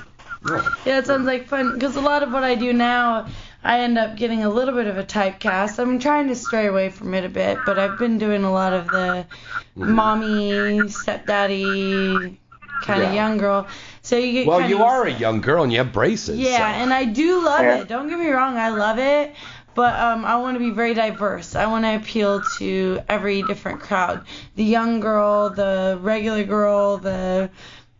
S2: Yeah.
S3: Yeah, it sounds like fun because a lot of what I do now, I end up getting a little bit of a typecast. I'm trying to stray away from it a bit, but I've been doing a lot of the
S2: Mm-hmm.
S3: mommy, stepdaddy, kind of young girl. So you get
S2: Well, you
S3: of,
S2: are a young girl and you have braces.
S3: Yeah,
S2: so-
S3: and I do love
S2: Yeah.
S3: it. Don't get me wrong, I love it. But um, I want to be very diverse. I want to appeal to every different crowd. The young girl, the regular girl, the,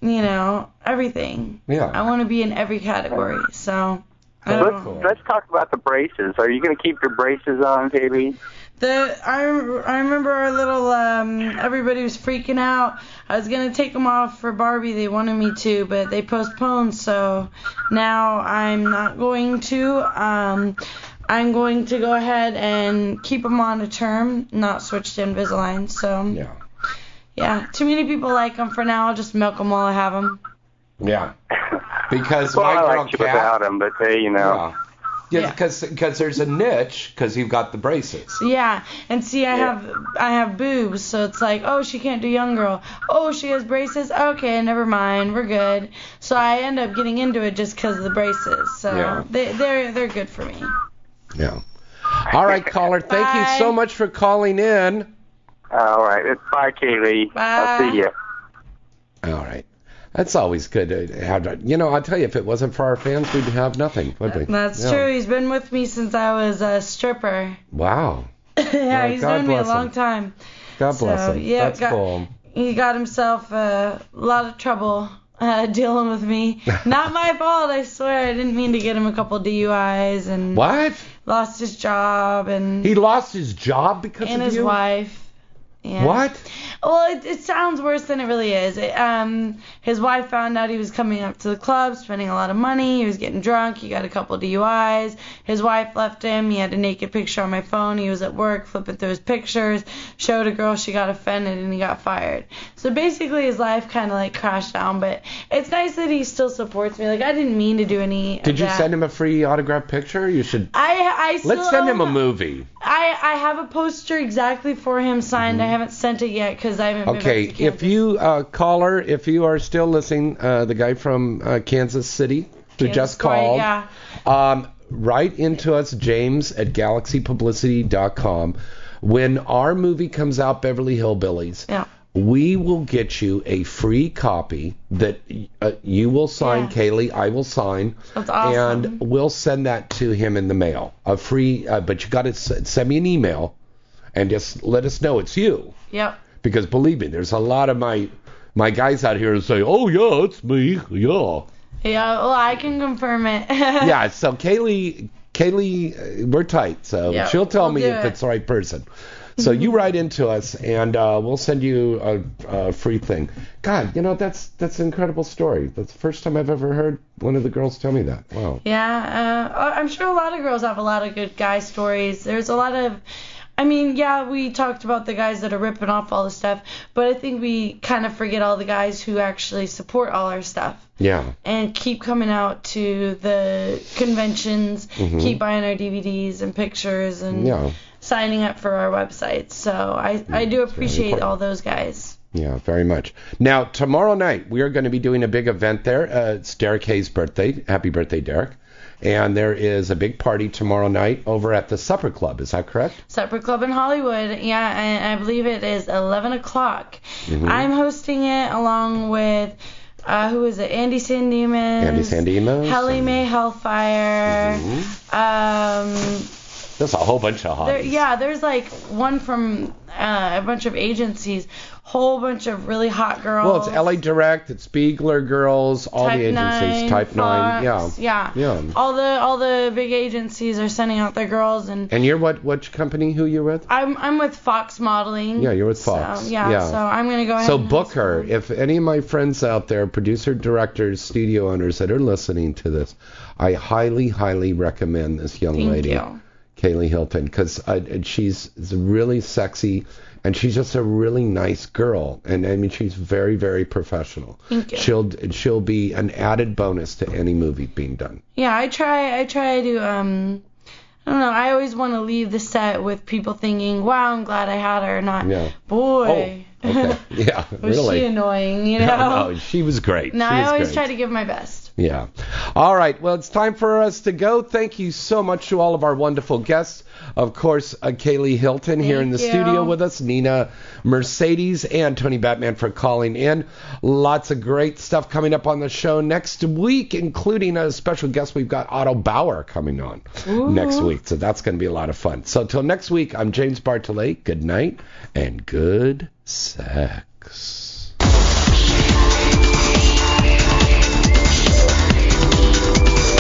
S3: you know, everything.
S11: Yeah.
S3: I want to be in every category. So, I
S11: Let's,
S3: don't
S11: let's talk about the braces. Are you gonna keep your braces on, KB?
S3: The I, I remember our little um everybody was freaking out. I was gonna take them off for Barbie. They wanted me to, but they postponed. So now I'm not going to. Um, I'm going to go ahead and keep them on a term, not switch to Invisalign. So
S2: yeah,
S3: yeah. Too many people like them for now. I'll just milk them while I have them.
S2: Yeah. Because
S11: well,
S2: my
S11: I
S2: girl
S11: like you
S2: Kat-
S11: without them, but hey, you know.
S2: Yeah, because there's a niche because you've got the braces.
S3: Yeah, and see, I have I have boobs, so it's like, oh, she can't do young girl. Oh, she has braces. Okay, never mind, we're good. So I end up getting into it just because of the braces. So
S2: Yeah.
S3: they they're they're good for me.
S2: Yeah. All right, caller. Thank you so much for calling in.
S11: All right. Bye, Kaylee.
S3: Bye.
S11: I'll see you.
S2: All right. That's always good to have. You know, I'll tell you, if it wasn't for our fans, we'd have nothing, would we?
S3: That's
S2: Yeah.
S3: true. He's been with me since I was a stripper.
S2: Wow.
S3: yeah,
S2: Well,
S3: he's
S2: God
S3: known me a
S2: bless
S3: long
S2: him.
S3: time.
S2: God bless
S3: So,
S2: him.
S3: yeah,
S2: That's
S3: got-
S2: cool.
S3: He got himself uh, a lot of trouble uh, dealing with me. Not my fault, I swear. I didn't mean to get him a couple DUIs and
S2: What?
S3: Lost his job and
S2: He lost his job because
S3: and
S2: of
S3: his
S2: you?
S3: wife. Yeah.
S2: What?
S3: Well, it, it sounds worse than it really is. It, um, his wife found out he was coming up to the club, spending a lot of money. He was getting drunk. He got a couple DUIs. His wife left him. He had a naked picture on my phone. He was at work flipping through his pictures. Showed a girl. She got offended and he got fired. So basically, his life kind of like crashed down. But it's nice that he still supports me. Like I didn't mean to do any.
S2: Did you
S3: that.
S2: send him a free autograph picture? You should.
S3: I I still
S2: Let's send him a movie.
S3: I I have a poster exactly for him signed. I haven't sent it yet because I haven't. been.
S2: Okay, if you uh, caller, if you are still listening, uh, the guy from uh, Kansas City who
S3: Kansas
S2: just called,
S3: yeah.
S2: um, write into us, James at galaxypublicity.com. When our movie comes out, Beverly Hillbillies,
S3: Yeah.
S2: we will get you a free copy that uh, you will sign,
S3: Yeah.
S2: Kaylee. I will sign,
S3: That's awesome.
S2: and we'll send that to him in the mail. A free, uh, but you got to s- send me an email and just let us know it's you.
S3: Yep.
S2: Because believe me, there's a lot of my my guys out here who say, "Oh yeah, it's me." Yeah.
S3: Yeah. Well, I can confirm it.
S2: yeah. So Kaylee, Kaylee, uh, we're tight. So
S3: Yeah,
S2: she'll tell
S3: we'll
S2: me if
S3: it.
S2: it's the right person. So you write into us, and uh, we'll send you a, a free thing. God, you know that's that's an incredible story. That's the first time I've ever heard one of the girls tell me that. Wow.
S3: Yeah, uh, I'm sure a lot of girls have a lot of good guy stories. There's a lot of, I mean, yeah, we talked about the guys that are ripping off all the stuff, but I think we kind of forget all the guys who actually support all our stuff
S2: Yeah.
S3: and keep coming out to the conventions,
S2: Mhm.
S3: keep buying our DVDs and pictures and
S2: Yeah.
S3: signing up for our websites. So I, I do appreciate all those guys.
S2: Yeah, very much. Now, tomorrow night, we are going to be doing a big event there. Uh, it's Derek Hay's birthday. Happy birthday, Derek. And there is a big party tomorrow night over at the Supper Club. Is that correct?
S3: Supper Club in Hollywood. Yeah, and I believe it is 11 o'clock.
S2: Mhm.
S3: I'm hosting it along with, uh, who is it? Andy San Dimas.
S2: Andy San Dimas.
S3: Helly May Hellfire. Um,
S2: There's a whole bunch of
S3: there,
S2: hotties.
S3: yeah, there's like one from uh, a bunch of agencies, whole bunch of really hot girls.
S2: Well, it's LA Direct, it's Spiegler Girls, all
S3: Type
S2: the agencies,
S3: 9,
S2: Type 9. Yeah.
S3: yeah.
S2: Yeah.
S3: All the all the big agencies are sending out their girls, and
S2: And you're what, what company, who you're with?
S3: I'm I'm with Fox Modeling.
S2: Yeah, you're with Fox.
S3: So, yeah,
S2: Yeah.
S3: so I'm gonna go ahead.
S2: So
S3: and
S2: book her. If any of my friends out there, producer, directors, studio owners that are listening to this, I highly, highly recommend this young
S3: Thank
S2: lady,
S3: you.
S2: Kaylee Hilton, because she's really sexy and she's just a really nice girl. And I mean, she's very, very professional.
S3: Thank you.
S2: She'll she'll be an added bonus to any movie being done.
S3: Yeah, I try. I try to. Um, I don't know. I always want to leave the set with people thinking, "Wow, I'm glad I had her." Not,
S2: Yeah.
S3: boy,
S2: Oh, okay. Yeah,
S3: was
S2: really.
S3: she annoying? You know.
S2: No, no, she was great.
S3: No, I always
S2: great.
S3: try to give my best.
S2: Yeah. All right. Well, it's time for us to go. Thank you so much to all of our wonderful guests. Of course, uh, Kaylee Hilton here in the
S3: you.
S2: studio with us, Nina Mercedes, and Tony Batman for calling in. Lots of great stuff coming up on the show next week, including a special guest. We've got Otto Bauer coming on
S3: Ooh.
S2: next week. So that's going to be a lot of fun. So till next week, I'm James Bartholet. Good night and good sex.